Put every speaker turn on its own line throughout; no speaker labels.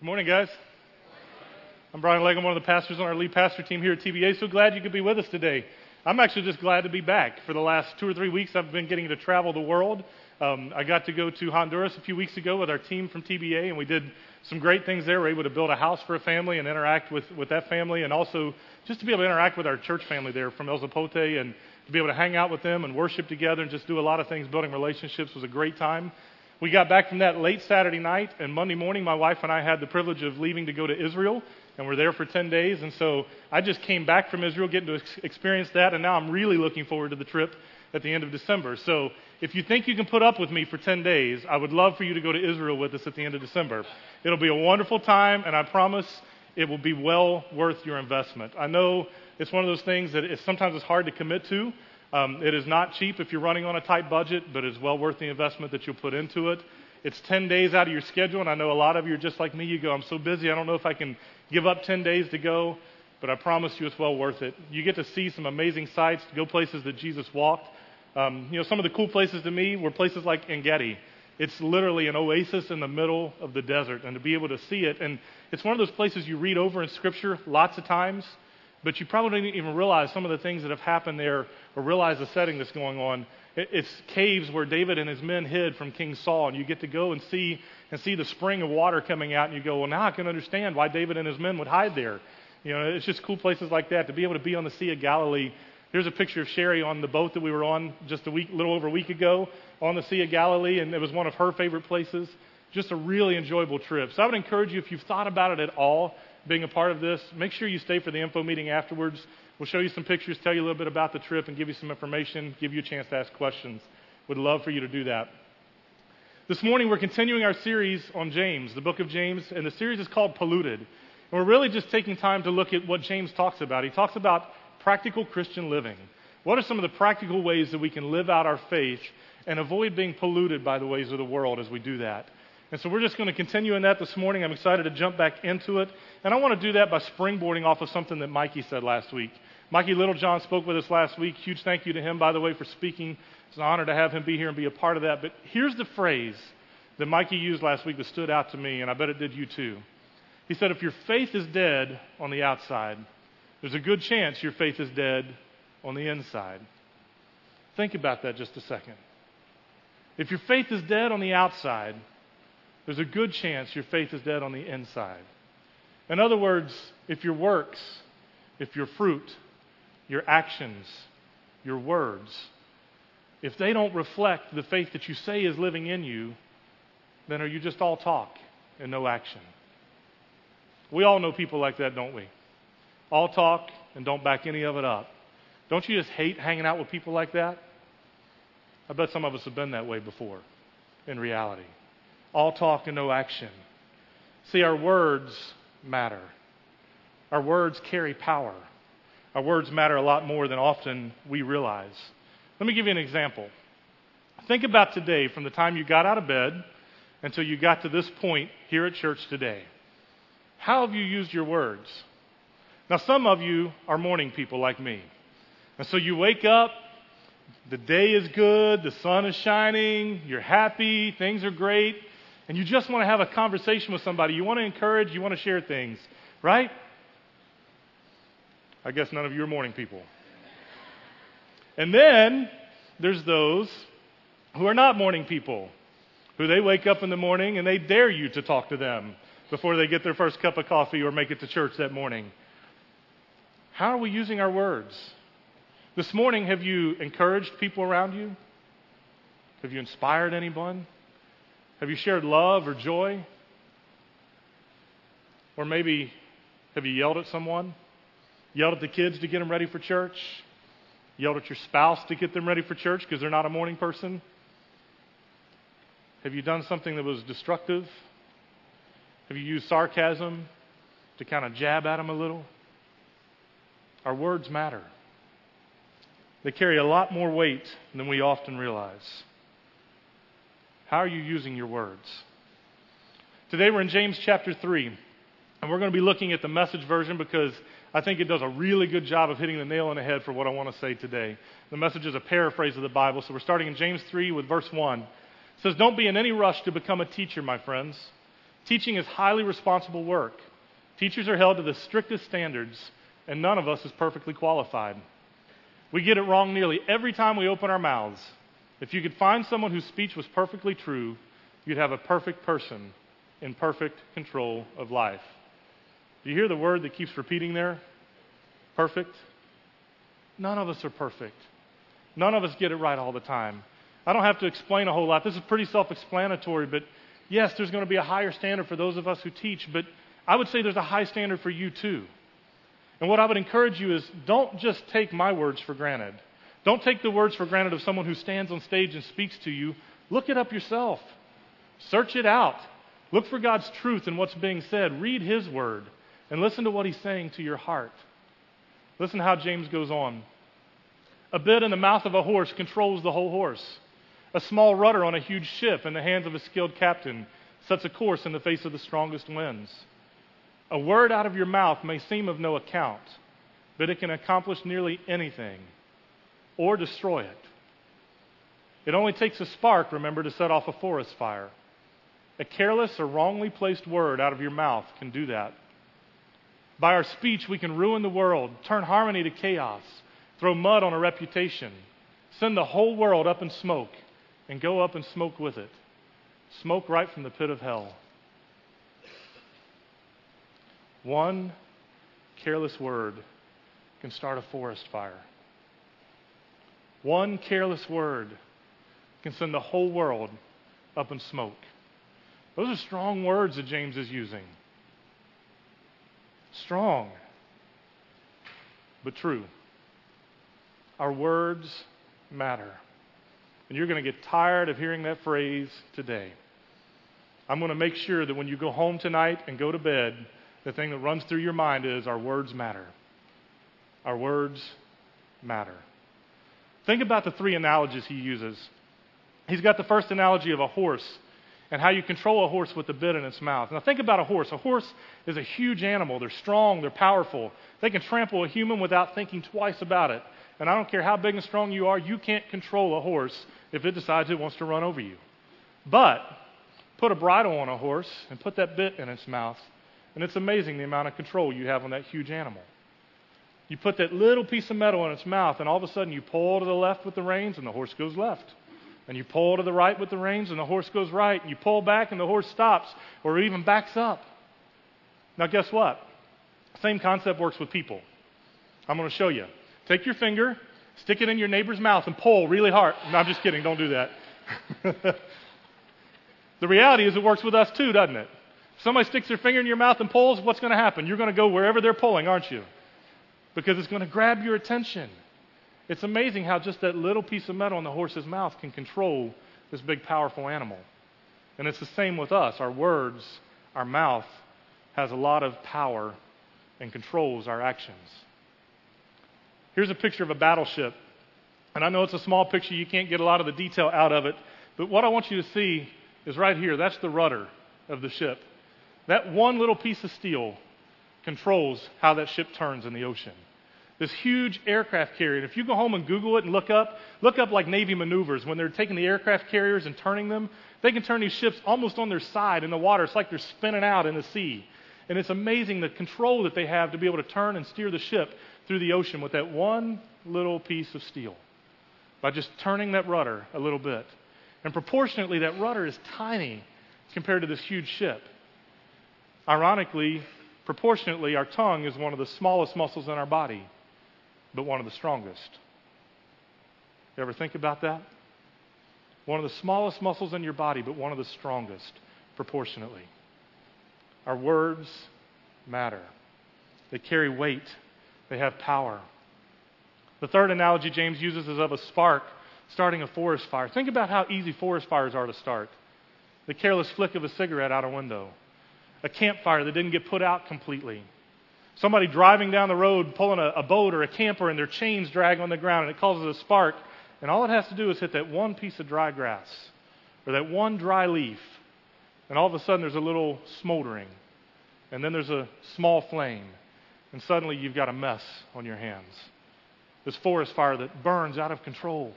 Good morning, guys. I'm Brian Legg. I'm one of the pastors on our lead pastor team here at TBA. So glad you could be with us today. I'm actually just glad to be back. For the last two or three weeks, I've been getting to travel the world. Um, I got to go to Honduras a few weeks ago with our team from TBA, and we did some great things there. We were able to build a house for a family and interact with, with that family, and also just to be able to interact with our church family there from El Zapote and to be able to hang out with them and worship together and just do a lot of things. Building relationships was a great time. We got back from that late Saturday night, and Monday morning, my wife and I had the privilege of leaving to go to Israel, and we're there for 10 days. And so I just came back from Israel, getting to ex- experience that, and now I'm really looking forward to the trip at the end of December. So if you think you can put up with me for 10 days, I would love for you to go to Israel with us at the end of December. It'll be a wonderful time, and I promise it will be well worth your investment. I know it's one of those things that it's, sometimes it's hard to commit to. Um, it is not cheap if you're running on a tight budget, but it's well worth the investment that you'll put into it. It's 10 days out of your schedule, and I know a lot of you are just like me. You go, I'm so busy, I don't know if I can give up 10 days to go, but I promise you it's well worth it. You get to see some amazing sights, go places that Jesus walked. Um, you know, some of the cool places to me were places like Engedi. It's literally an oasis in the middle of the desert, and to be able to see it, and it's one of those places you read over in Scripture lots of times, but you probably didn't even realize some of the things that have happened there or realize the setting that's going on. It's caves where David and his men hid from King Saul, and you get to go and see and see the spring of water coming out, and you go, well, now I can understand why David and his men would hide there. You know, it's just cool places like that to be able to be on the Sea of Galilee Here's a picture of Sherry on the boat that we were on just a week, little over a week ago on the Sea of Galilee, and it was one of her favorite places. Just a really enjoyable trip. So I would encourage you, if you've thought about it at all, being a part of this, make sure you stay for the info meeting afterwards. We'll show you some pictures, tell you a little bit about the trip, and give you some information, give you a chance to ask questions. Would love for you to do that. This morning, we're continuing our series on James, the book of James, and the series is called Polluted. And we're really just taking time to look at what James talks about. He talks about practical Christian living. What are some of the practical ways that we can live out our faith and avoid being polluted by the ways of the world as we do that? And so we're just going to continue in that this morning. I'm excited to jump back into it. And I want to do that by springboarding off of something that Mikey said last week. Mikey Littlejohn spoke with us last week. Huge thank you to him, by the way, for speaking. It's an honor to have him be here and be a part of that. But here's the phrase that Mikey used last week that stood out to me, and I bet it did you too. He said, If your faith is dead on the outside, there's a good chance your faith is dead on the inside. Think about that just a second. If your faith is dead on the outside, there's a good chance your faith is dead on the inside. In other words, if your works, if your fruit, your actions, your words, if they don't reflect the faith that you say is living in you, then are you just all talk and no action? We all know people like that, don't we? all talk and don't back any of it up. Don't you just hate hanging out with people like that? I bet some of us have been that way before in reality. All talk and no action. See, our words matter. Our words carry power. Our words matter a lot more than often we realize. Let me give you an example. Think about today from the time you got out of bed until you got to this point here at church today. How have you used your words? Now, some of you are morning people like me. And so you wake up, the day is good, the sun is shining, you're happy, things are great, and you just want to have a conversation with somebody. You want to encourage, you want to share things, right? I guess none of you are morning people. And then there's those who are not morning people, who they wake up in the morning and they dare you to talk to them before they get their first cup of coffee or make it to church that morning. How are we using our words? This morning, have you encouraged people around you? Have you inspired anyone? Have you shared love or joy? Or maybe have you yelled at someone? Yelled at the kids to get them ready for church? Yelled at your spouse to get them ready for church because they're not a morning person? Have you done something that was destructive? Have you used sarcasm to kind of jab at them a little? Our words matter. They carry a lot more weight than we often realize. How are you using your words? Today we're in James chapter 3, and we're going to be looking at the message version because I think it does a really good job of hitting the nail on the head for what I want to say today. The message is a paraphrase of the Bible, so we're starting in James 3 with verse 1. It says, Don't be in any rush to become a teacher, my friends Teaching is highly responsible work. Teachers are held to the strictest standards, and none of us is perfectly qualified. We get it wrong nearly every time we open our mouths. If you could find someone whose speech was perfectly true, you'd have a perfect person in perfect control of life. Do you hear the word that keeps repeating there? Perfect? None of us are perfect. None of us get it right all the time. I don't have to explain a whole lot. This is pretty self explanatory, but yes, there's going to be a higher standard for those of us who teach, but I would say there's a high standard for you too. And what I would encourage you is don't just take my words for granted. Don't take the words for granted of someone who stands on stage and speaks to you. Look it up yourself. Search it out. Look for God's truth in what's being said. Read His word and listen to what He's saying to your heart. Listen how James goes on. A bit in the mouth of a horse controls the whole horse. A small rudder on a huge ship in the hands of a skilled captain sets a course in the face of the strongest winds. A word out of your mouth may seem of no account, but it can accomplish nearly anything or destroy it. It only takes a spark, remember, to set off a forest fire. A careless or wrongly placed word out of your mouth can do that. By our speech, we can ruin the world, turn harmony to chaos, throw mud on a reputation, send the whole world up in smoke, and go up in smoke with it. Smoke right from the pit of hell. One careless word can start a forest fire. One careless word can send the whole world up in smoke. Those are strong words that James is using. Strong, but true. Our words matter. And you're going to get tired of hearing that phrase today. I'm going to make sure that when you go home tonight and go to bed, the thing that runs through your mind is our words matter. Our words matter. Think about the three analogies he uses. He's got the first analogy of a horse and how you control a horse with the bit in its mouth. Now, think about a horse. A horse is a huge animal. They're strong, they're powerful. They can trample a human without thinking twice about it. And I don't care how big and strong you are, you can't control a horse if it decides it wants to run over you. But put a bridle on a horse and put that bit in its mouth, and it's amazing the amount of control you have on that huge animal. You put that little piece of metal in its mouth, and all of a sudden you pull to the left with the reins, and the horse goes left. And you pull to the right with the reins, and the horse goes right. And you pull back, and the horse stops, or even backs up. Now, guess what? Same concept works with people. I'm going to show you. Take your finger, stick it in your neighbor's mouth, and pull really hard. No, I'm just kidding. Don't do that. the reality is, it works with us too, doesn't it? If somebody sticks their finger in your mouth and pulls, what's going to happen? You're going to go wherever they're pulling, aren't you? Because it's going to grab your attention. It's amazing how just that little piece of metal in the horse's mouth can control this big, powerful animal. And it's the same with us. Our words, our mouth, has a lot of power and controls our actions. Here's a picture of a battleship. And I know it's a small picture, you can't get a lot of the detail out of it. But what I want you to see is right here. That's the rudder of the ship. That one little piece of steel controls how that ship turns in the ocean. This huge aircraft carrier. If you go home and Google it and look up, look up like Navy maneuvers when they're taking the aircraft carriers and turning them. They can turn these ships almost on their side in the water. It's like they're spinning out in the sea. And it's amazing the control that they have to be able to turn and steer the ship through the ocean with that one little piece of steel by just turning that rudder a little bit. And proportionately, that rudder is tiny compared to this huge ship. Ironically, Proportionately, our tongue is one of the smallest muscles in our body, but one of the strongest. You ever think about that? One of the smallest muscles in your body, but one of the strongest, proportionately. Our words matter, they carry weight, they have power. The third analogy James uses is of a spark starting a forest fire. Think about how easy forest fires are to start. The careless flick of a cigarette out a window a campfire that didn't get put out completely. Somebody driving down the road pulling a, a boat or a camper and their chains drag on the ground and it causes a spark. And all it has to do is hit that one piece of dry grass or that one dry leaf. And all of a sudden there's a little smoldering. And then there's a small flame. And suddenly you've got a mess on your hands. This forest fire that burns out of control.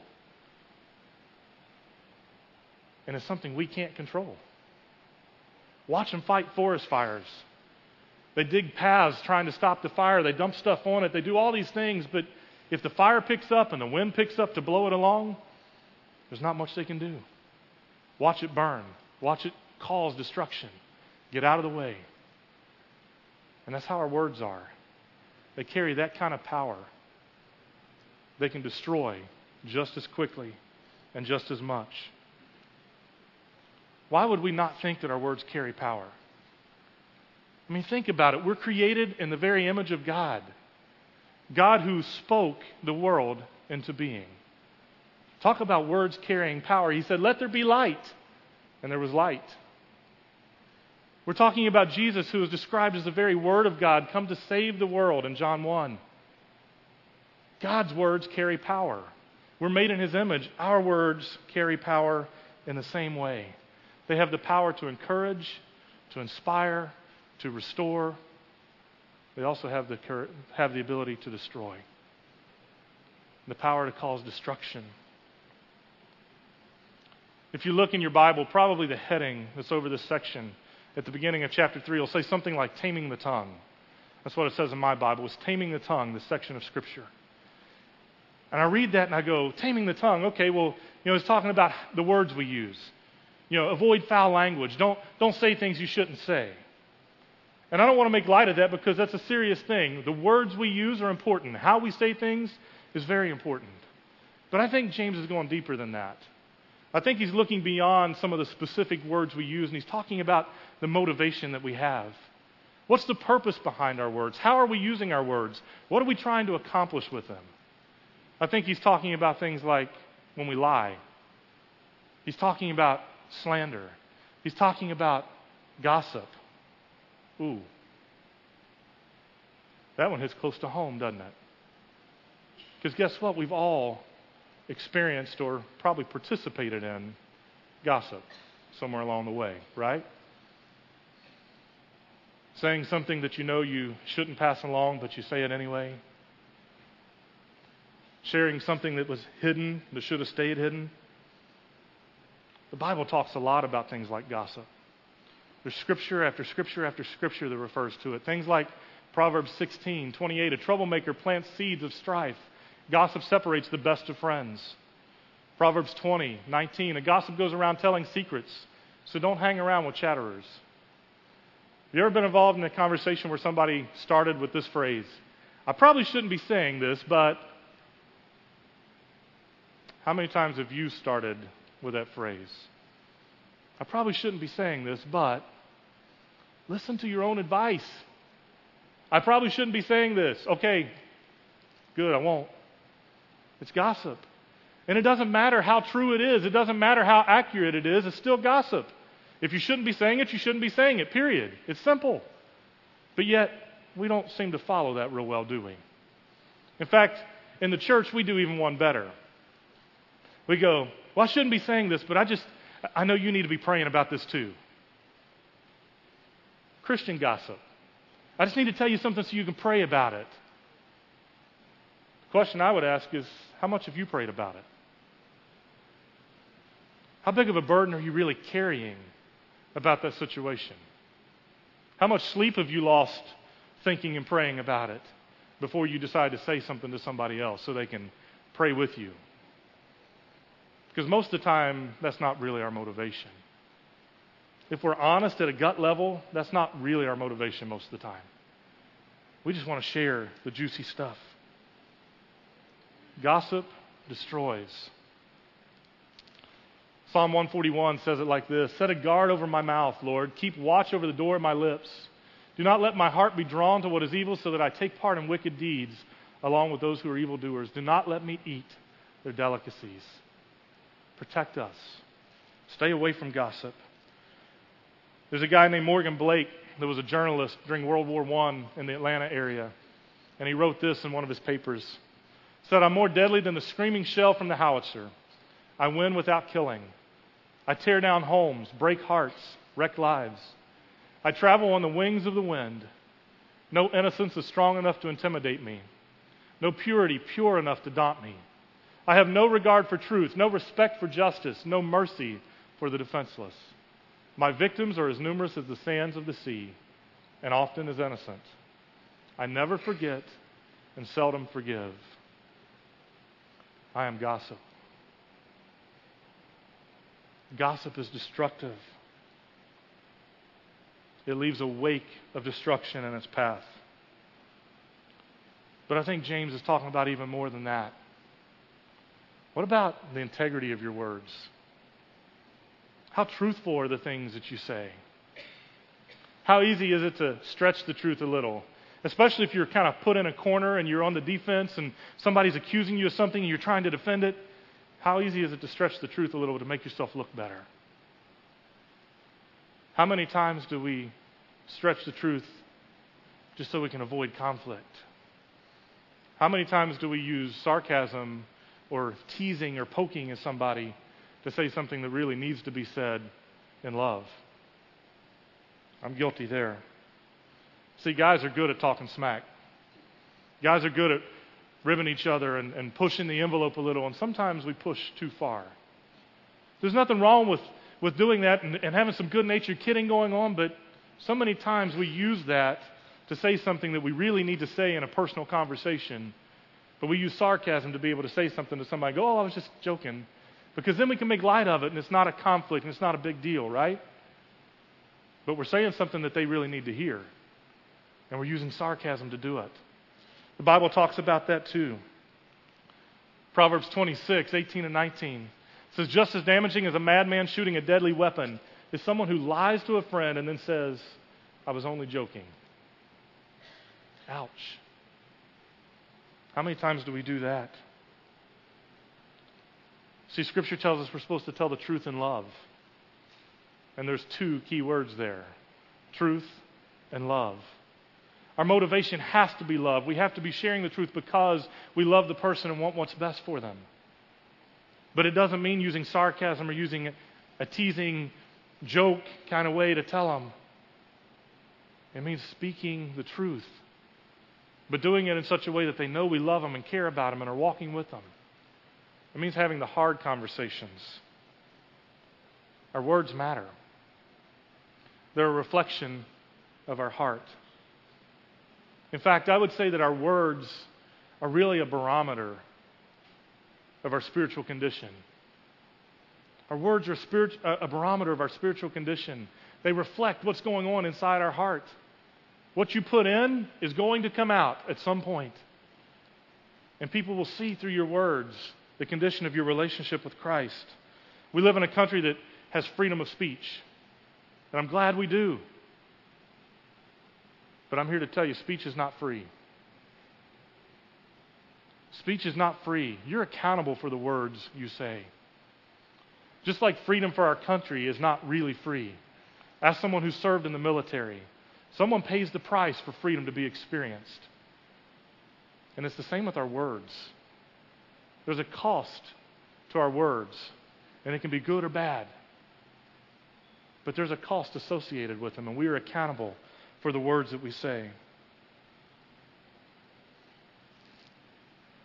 And it's something we can't control. Watch them fight forest fires. They dig paths trying to stop the fire. They dump stuff on it. They do all these things, but if the fire picks up and the wind picks up to blow it along, there's not much they can do. Watch it burn. Watch it cause destruction. Get out of the way. And that's how our words are. They carry that kind of power. They can destroy just as quickly and just as much. Why would we not think that our words carry power? I mean, think about it. We're created in the very image of God. God who spoke the world into being. Talk about words carrying power. He said, Let there be light. And there was light. We're talking about Jesus, who is described as the very Word of God, come to save the world in John 1. God's words carry power. We're made in His image. Our words carry power in the same way. They have the power to encourage, to inspire, to restore. They also have the, have the ability to destroy, the power to cause destruction. If you look in your Bible, probably the heading that's over this section at the beginning of chapter 3 will say something like taming the tongue. That's what it says in my Bible, is taming the tongue, this section of Scripture. And I read that and I go, taming the tongue, okay, well, you know, it's talking about the words we use. You know, avoid foul language. Don't, don't say things you shouldn't say. And I don't want to make light of that because that's a serious thing. The words we use are important. How we say things is very important. But I think James is going deeper than that. I think he's looking beyond some of the specific words we use and he's talking about the motivation that we have. What's the purpose behind our words? How are we using our words? What are we trying to accomplish with them? I think he's talking about things like when we lie. He's talking about slander. He's talking about gossip. Ooh. That one hits close to home, doesn't it? Because guess what? We've all experienced or probably participated in gossip somewhere along the way, right? Saying something that you know you shouldn't pass along, but you say it anyway. Sharing something that was hidden that should have stayed hidden. The Bible talks a lot about things like gossip. There's scripture after scripture after scripture that refers to it. Things like Proverbs 16, 28, a troublemaker plants seeds of strife. Gossip separates the best of friends. Proverbs 20, 19, a gossip goes around telling secrets, so don't hang around with chatterers. Have you ever been involved in a conversation where somebody started with this phrase? I probably shouldn't be saying this, but how many times have you started with that phrase? I probably shouldn't be saying this, but listen to your own advice. I probably shouldn't be saying this. Okay, good, I won't. It's gossip. And it doesn't matter how true it is, it doesn't matter how accurate it is, it's still gossip. If you shouldn't be saying it, you shouldn't be saying it, period. It's simple. But yet, we don't seem to follow that real well, do we? In fact, in the church, we do even one better. We go, Well, I shouldn't be saying this, but I just, I know you need to be praying about this too. Christian gossip. I just need to tell you something so you can pray about it. The question I would ask is how much have you prayed about it? How big of a burden are you really carrying about that situation? How much sleep have you lost thinking and praying about it before you decide to say something to somebody else so they can pray with you? Because most of the time, that's not really our motivation. If we're honest at a gut level, that's not really our motivation most of the time. We just want to share the juicy stuff. Gossip destroys. Psalm 141 says it like this Set a guard over my mouth, Lord. Keep watch over the door of my lips. Do not let my heart be drawn to what is evil, so that I take part in wicked deeds along with those who are evildoers. Do not let me eat their delicacies. Protect us. Stay away from gossip. There's a guy named Morgan Blake that was a journalist during World War I in the Atlanta area. And he wrote this in one of his papers. Said, I'm more deadly than the screaming shell from the howitzer. I win without killing. I tear down homes, break hearts, wreck lives. I travel on the wings of the wind. No innocence is strong enough to intimidate me. No purity pure enough to daunt me. I have no regard for truth, no respect for justice, no mercy for the defenseless. My victims are as numerous as the sands of the sea, and often as innocent. I never forget and seldom forgive. I am gossip. Gossip is destructive. It leaves a wake of destruction in its path. But I think James is talking about even more than that. What about the integrity of your words? How truthful are the things that you say? How easy is it to stretch the truth a little? Especially if you're kind of put in a corner and you're on the defense and somebody's accusing you of something and you're trying to defend it. How easy is it to stretch the truth a little to make yourself look better? How many times do we stretch the truth just so we can avoid conflict? How many times do we use sarcasm or teasing or poking at somebody to say something that really needs to be said in love? I'm guilty there. See, guys are good at talking smack. Guys are good at ribbing each other and, and pushing the envelope a little, and sometimes we push too far. There's nothing wrong with, with doing that and, and having some good natured kidding going on, but so many times we use that to say something that we really need to say in a personal conversation, but we use sarcasm to be able to say something to somebody, go, oh, I was just joking. Because then we can make light of it and it's not a conflict and it's not a big deal, right? But we're saying something that they really need to hear. And we're using sarcasm to do it. The Bible talks about that too. Proverbs 26, 18 and 19 says, Just as damaging as a madman shooting a deadly weapon is someone who lies to a friend and then says, I was only joking. Ouch. How many times do we do that? See, Scripture tells us we're supposed to tell the truth in love. And there's two key words there truth and love. Our motivation has to be love. We have to be sharing the truth because we love the person and want what's best for them. But it doesn't mean using sarcasm or using a teasing, joke kind of way to tell them. It means speaking the truth, but doing it in such a way that they know we love them and care about them and are walking with them. It means having the hard conversations. Our words matter, they're a reflection of our heart. In fact, I would say that our words are really a barometer of our spiritual condition. Our words are spirit, uh, a barometer of our spiritual condition. They reflect what's going on inside our heart. What you put in is going to come out at some point. And people will see through your words the condition of your relationship with Christ. We live in a country that has freedom of speech, and I'm glad we do. But I'm here to tell you speech is not free. Speech is not free. You're accountable for the words you say. Just like freedom for our country is not really free. As someone who served in the military, someone pays the price for freedom to be experienced. And it's the same with our words. There's a cost to our words, and it can be good or bad. But there's a cost associated with them, and we are accountable for the words that we say.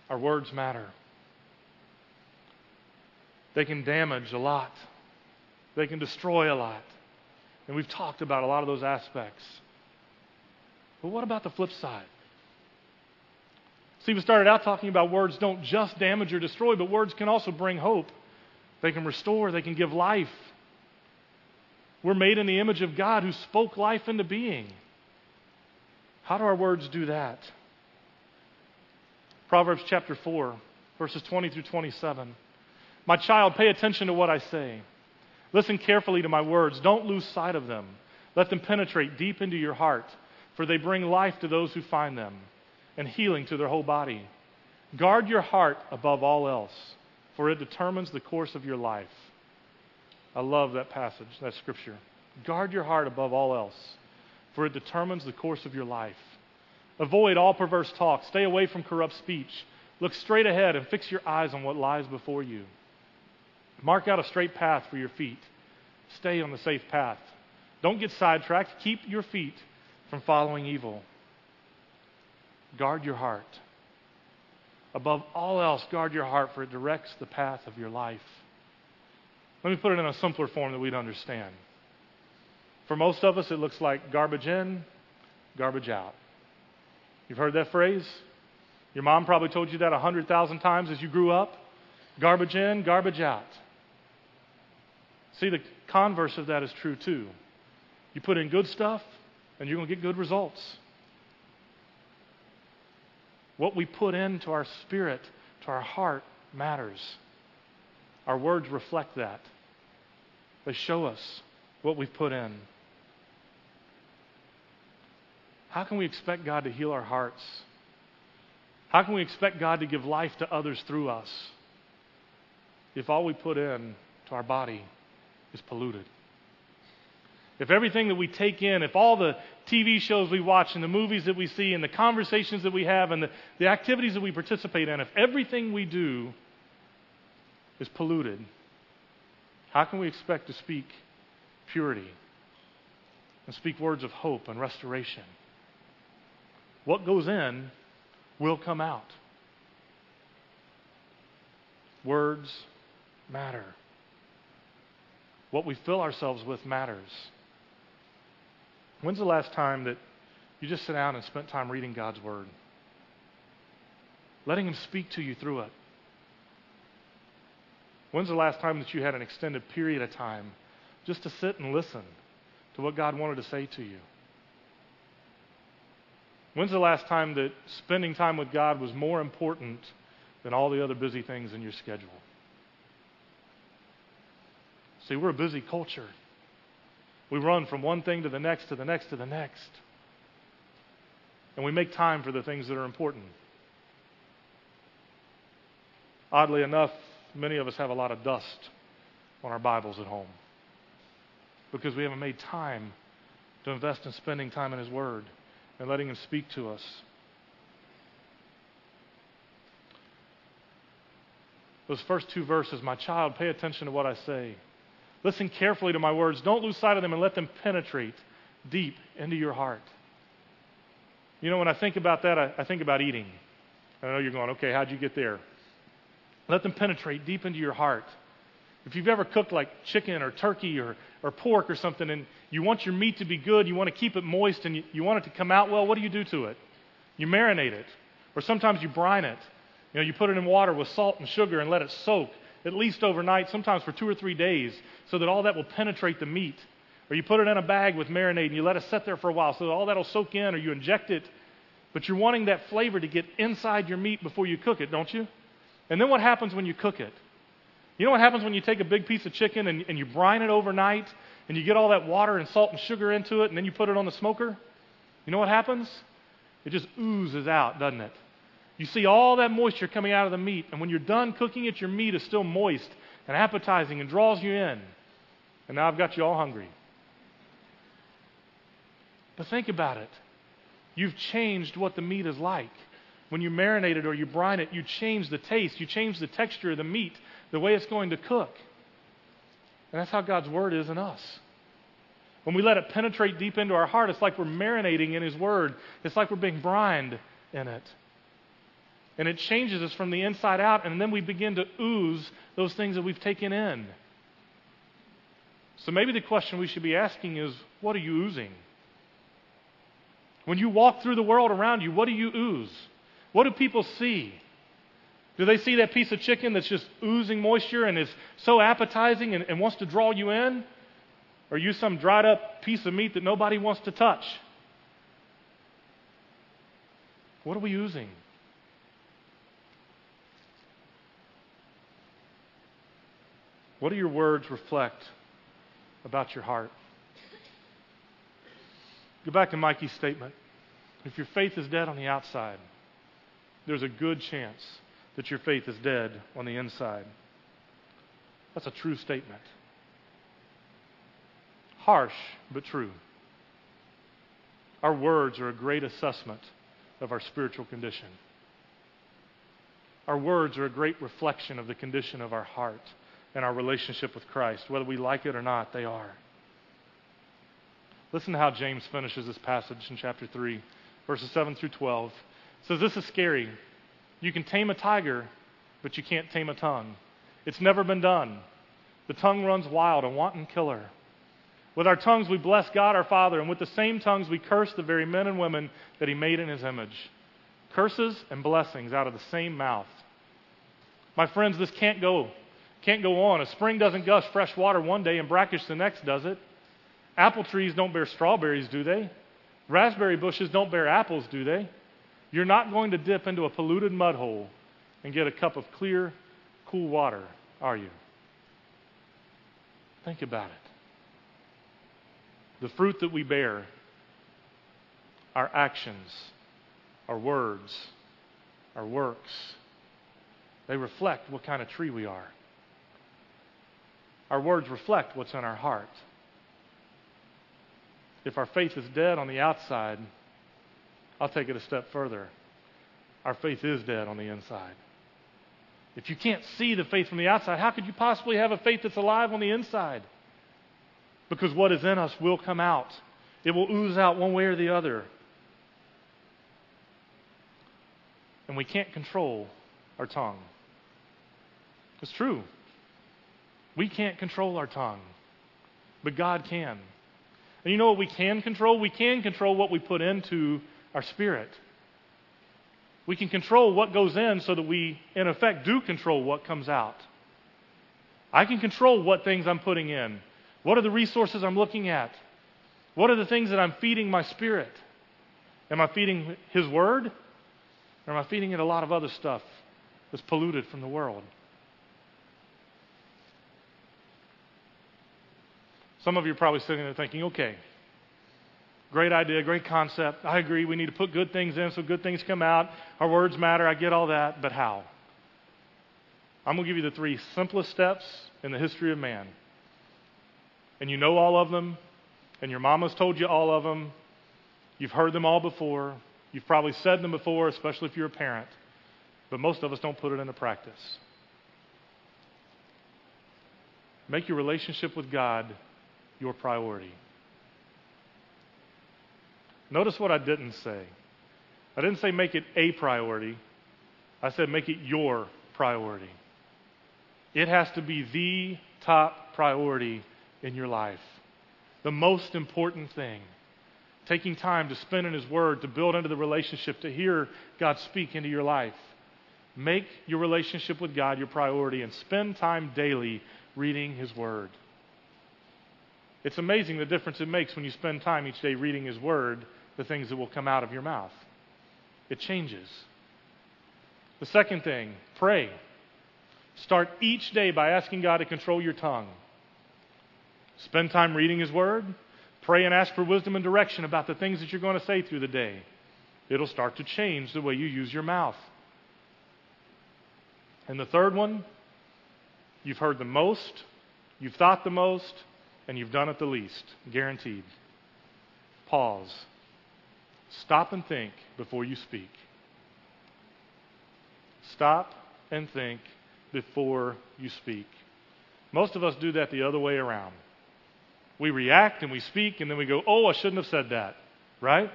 Our words matter. They can damage a lot, they can destroy a lot. And we've talked about a lot of those aspects. But what about the flip side? See, we started out talking about words don't just damage or destroy, but words can also bring hope. They can restore, they can give life. We're made in the image of God who spoke life into being. How do our words do that? Proverbs chapter 4, verses 20 through 27. My child, pay attention to what I say. Listen carefully to my words. Don't lose sight of them. Let them penetrate deep into your heart, for they bring life to those who find them and healing to their whole body. Guard your heart above all else, for it determines the course of your life. I love that passage, that scripture. Guard your heart above all else, for it determines the course of your life. Avoid all perverse talk. Stay away from corrupt speech. Look straight ahead and fix your eyes on what lies before you. Mark out a straight path for your feet. Stay on the safe path. Don't get sidetracked. Keep your feet from following evil. Guard your heart. Above all else, guard your heart, for it directs the path of your life. Let me put it in a simpler form that we'd understand. For most of us, it looks like garbage in, garbage out. You've heard that phrase? Your mom probably told you that a 100,000 times as you grew up. Garbage in, garbage out. See, the converse of that is true too. You put in good stuff, and you're going to get good results. What we put into our spirit, to our heart, matters. Our words reflect that. They show us what we've put in. How can we expect God to heal our hearts? How can we expect God to give life to others through us if all we put in to our body is polluted? If everything that we take in, if all the TV shows we watch and the movies that we see and the conversations that we have and the, the activities that we participate in, if everything we do is polluted, how can we expect to speak purity and speak words of hope and restoration? What goes in will come out. Words matter. What we fill ourselves with matters. When's the last time that you just sat down and spent time reading God's Word? Letting Him speak to you through it. When's the last time that you had an extended period of time just to sit and listen to what God wanted to say to you? When's the last time that spending time with God was more important than all the other busy things in your schedule? See, we're a busy culture. We run from one thing to the next, to the next, to the next. And we make time for the things that are important. Oddly enough, many of us have a lot of dust on our Bibles at home because we haven't made time to invest in spending time in His Word and letting Him speak to us. Those first two verses, my child, pay attention to what I say. Listen carefully to my words. Don't lose sight of them and let them penetrate deep into your heart. You know, when I think about that, I, I think about eating. I know you're going, okay, how'd you get there? Let them penetrate deep into your heart. If you've ever cooked like chicken or turkey or, or pork or something and you want your meat to be good, you want to keep it moist and you, you want it to come out well, what do you do to it? You marinate it. Or sometimes you brine it. You know, you put it in water with salt and sugar and let it soak at least overnight, sometimes for two or three days, so that all that will penetrate the meat. Or you put it in a bag with marinade and you let it sit there for a while so that all that will soak in, or you inject it. But you're wanting that flavor to get inside your meat before you cook it, don't you? And then what happens when you cook it? You know what happens when you take a big piece of chicken and, and you brine it overnight and you get all that water and salt and sugar into it and then you put it on the smoker? You know what happens? It just oozes out, doesn't it? You see all that moisture coming out of the meat, and when you're done cooking it, your meat is still moist and appetizing and draws you in. And now I've got you all hungry. But think about it. You've changed what the meat is like. When you marinate it or you brine it, you change the taste, you change the texture of the meat, the way it's going to cook. And that's how God's Word is in us. When we let it penetrate deep into our heart, it's like we're marinating in His Word. It's like we're being brined in it. And it changes us from the inside out, and then we begin to ooze those things that we've taken in. So maybe the question we should be asking is what are you oozing? When you walk through the world around you, what do you ooze? What do people see? Do they see that piece of chicken that's just oozing moisture and is so appetizing and, and wants to draw you in? Or you some dried up piece of meat that nobody wants to touch? What are we oozing? What do your words reflect about your heart? Go back to Mikey's statement. If your faith is dead on the outside, there's a good chance that your faith is dead on the inside. That's a true statement. Harsh, but true. Our words are a great assessment of our spiritual condition. Our words are a great reflection of the condition of our heart and our relationship with Christ. Whether we like it or not, they are. Listen to how James finishes this passage in chapter 3, verses 7 through 12. It says, This is scary. You can tame a tiger, but you can't tame a tongue. It's never been done. The tongue runs wild, a wanton killer. With our tongues, we bless God our Father, and with the same tongues, we curse the very men and women that He made in His image. Curses and blessings out of the same mouth. My friends, this can't go. Can't go on. A spring doesn't gush fresh water one day and brackish the next, does it? Apple trees don't bear strawberries, do they? Raspberry bushes don't bear apples, do they? You're not going to dip into a polluted mud hole and get a cup of clear, cool water, are you? Think about it. The fruit that we bear, our actions, our words, our works, they reflect what kind of tree we are. Our words reflect what's in our heart. If our faith is dead on the outside, I'll take it a step further. Our faith is dead on the inside. If you can't see the faith from the outside, how could you possibly have a faith that's alive on the inside? Because what is in us will come out, it will ooze out one way or the other. And we can't control our tongue. It's true. We can't control our tongue, but God can. And you know what we can control? We can control what we put into our spirit. We can control what goes in so that we, in effect, do control what comes out. I can control what things I'm putting in. What are the resources I'm looking at? What are the things that I'm feeding my spirit? Am I feeding His Word? Or am I feeding it a lot of other stuff that's polluted from the world? Some of you are probably sitting there thinking, okay, great idea, great concept. I agree. We need to put good things in so good things come out. Our words matter. I get all that. But how? I'm going to give you the three simplest steps in the history of man. And you know all of them, and your mama's told you all of them. You've heard them all before. You've probably said them before, especially if you're a parent. But most of us don't put it into practice. Make your relationship with God your priority. Notice what I didn't say. I didn't say make it a priority. I said make it your priority. It has to be the top priority in your life. The most important thing. Taking time to spend in His Word, to build into the relationship, to hear God speak into your life. Make your relationship with God your priority and spend time daily reading His Word. It's amazing the difference it makes when you spend time each day reading His Word, the things that will come out of your mouth. It changes. The second thing, pray. Start each day by asking God to control your tongue. Spend time reading His Word. Pray and ask for wisdom and direction about the things that you're going to say through the day. It'll start to change the way you use your mouth. And the third one, you've heard the most, you've thought the most, and you've done it the least. Guaranteed. Pause. Stop and think before you speak. Stop and think before you speak. Most of us do that the other way around. We react and we speak, and then we go, oh, I shouldn't have said that. Right?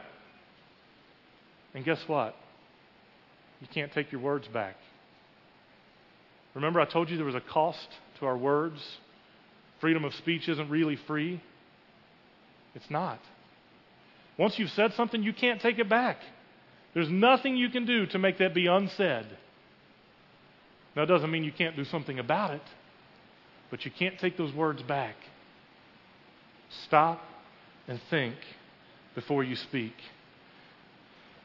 And guess what? You can't take your words back. Remember, I told you there was a cost to our words? Freedom of speech isn't really free. It's not. Once you've said something, you can't take it back. There's nothing you can do to make that be unsaid. Now, it doesn't mean you can't do something about it, but you can't take those words back. Stop and think before you speak.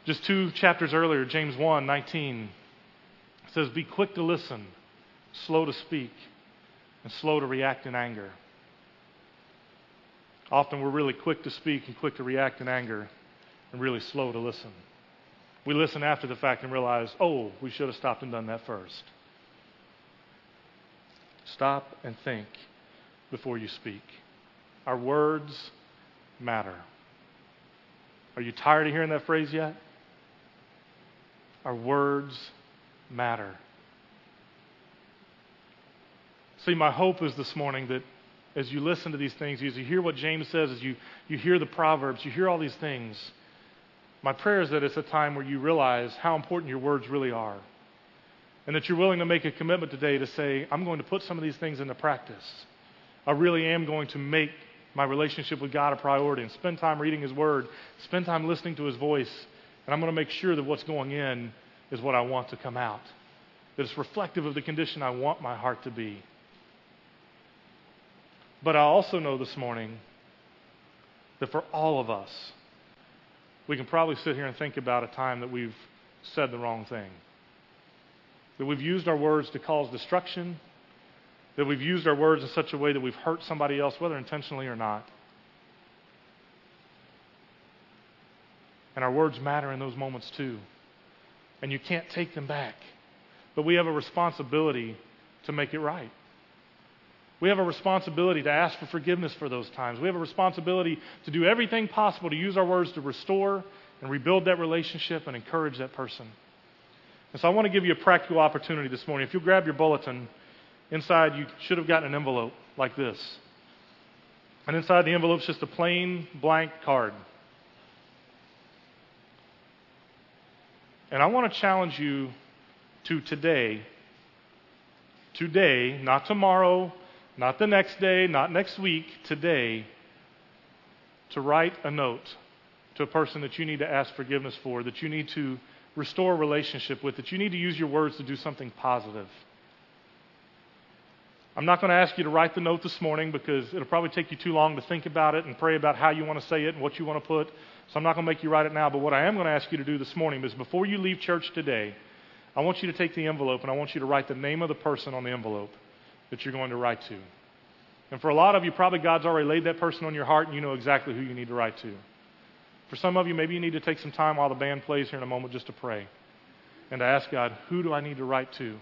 Just two chapters earlier, James 1 19 says, Be quick to listen, slow to speak, and slow to react in anger. Often we're really quick to speak and quick to react in anger and really slow to listen. We listen after the fact and realize, oh, we should have stopped and done that first. Stop and think before you speak. Our words matter. Are you tired of hearing that phrase yet? Our words matter. See, my hope is this morning that as you listen to these things, as you hear what James says, as you, you hear the Proverbs, you hear all these things, my prayer is that it's a time where you realize how important your words really are. And that you're willing to make a commitment today to say, I'm going to put some of these things into practice. I really am going to make my relationship with God a priority and spend time reading His Word, spend time listening to His voice, and I'm going to make sure that what's going in is what I want to come out, that it's reflective of the condition I want my heart to be. But I also know this morning that for all of us, we can probably sit here and think about a time that we've said the wrong thing. That we've used our words to cause destruction, that we've used our words in such a way that we've hurt somebody else, whether intentionally or not. And our words matter in those moments too. And you can't take them back. But we have a responsibility to make it right. We have a responsibility to ask for forgiveness for those times. We have a responsibility to do everything possible to use our words to restore and rebuild that relationship and encourage that person. And so I want to give you a practical opportunity this morning. If you'll grab your bulletin, inside you should have gotten an envelope like this. And inside the envelope is just a plain blank card. And I want to challenge you to today, today, not tomorrow, not the next day, not next week, today, to write a note to a person that you need to ask forgiveness for, that you need to restore a relationship with, that you need to use your words to do something positive. I'm not going to ask you to write the note this morning because it'll probably take you too long to think about it and pray about how you want to say it and what you want to put. So I'm not going to make you write it now. But what I am going to ask you to do this morning is before you leave church today, I want you to take the envelope and I want you to write the name of the person on the envelope that you're going to write to. And for a lot of you, probably God's already laid that person on your heart and you know exactly who you need to write to. For some of you, maybe you need to take some time while the band plays here in a moment just to pray and to ask God, who do I need to write to?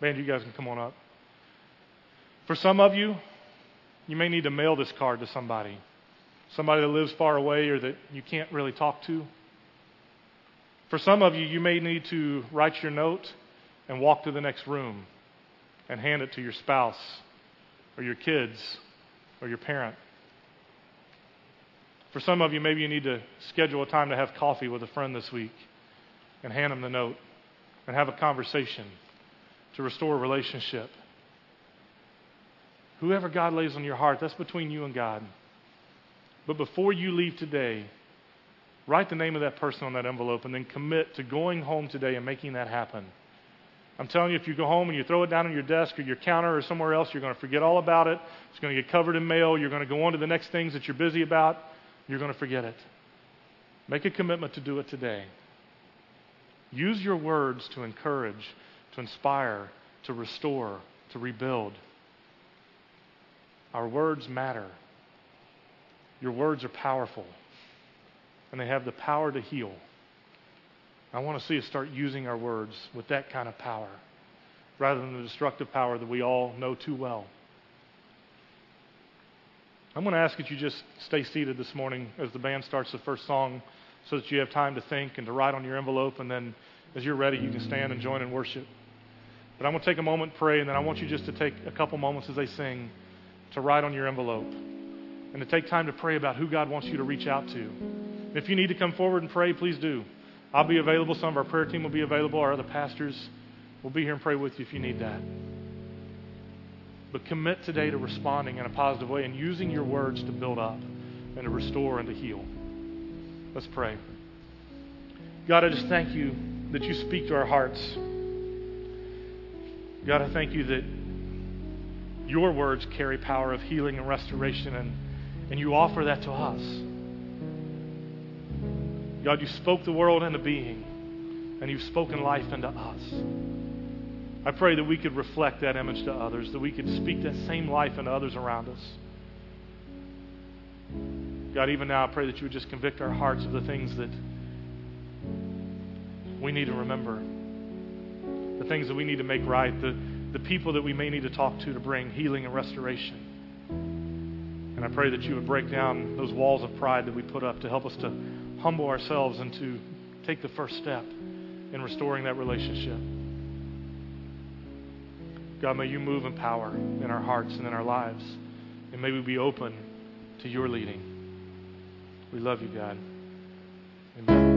Band, you guys can come on up. For some of you, you may need to mail this card to somebody, somebody that lives far away or that you can't really talk to. For some of you, you may need to write your note and walk to the next room and hand it to your spouse or your kids or your parent. For some of you, maybe you need to schedule a time to have coffee with a friend this week and hand them the note and have a conversation to restore a relationship. Whoever God lays on your heart, that's between you and God. But before you leave today, write the name of that person on that envelope and then commit to going home today and making that happen. I'm telling you, if you go home and you throw it down on your desk or your counter or somewhere else, you're going to forget all about it. It's going to get covered in mail. You're going to go on to the next things that you're busy about. You're going to forget it. Make a commitment to do it today. Use your words to encourage, to inspire, to restore, to rebuild. Our words matter. Your words are powerful, and they have the power to heal. I want to see us start using our words with that kind of power rather than the destructive power that we all know too well. I'm going to ask that you just stay seated this morning as the band starts the first song so that you have time to think and to write on your envelope, and then as you're ready, you can stand and join in worship. But I'm going to take a moment pray, and then I want you just to take a couple moments as they sing to write on your envelope and to take time to pray about who God wants you to reach out to. If you need to come forward and pray, please do. I'll be available. Some of our prayer team will be available. Our other pastors will be here and pray with you if you need that. But commit today to responding in a positive way and using your words to build up and to restore and to heal. Let's pray. God, I just thank you that you speak to our hearts. God, I thank you that your words carry power of healing and restoration, and, and you offer that to us. God, you spoke the world into being, and you've spoken life into us. I pray that we could reflect that image to others, that we could speak that same life into others around us. God, even now, I pray that you would just convict our hearts of the things that we need to remember, the things that we need to make right, the, the people that we may need to talk to to bring healing and restoration. And I pray that you would break down those walls of pride that we put up to help us to humble ourselves and to take the first step in restoring that relationship. God, may you move in power in our hearts and in our lives. And may we be open to your leading. We love you, God. Amen.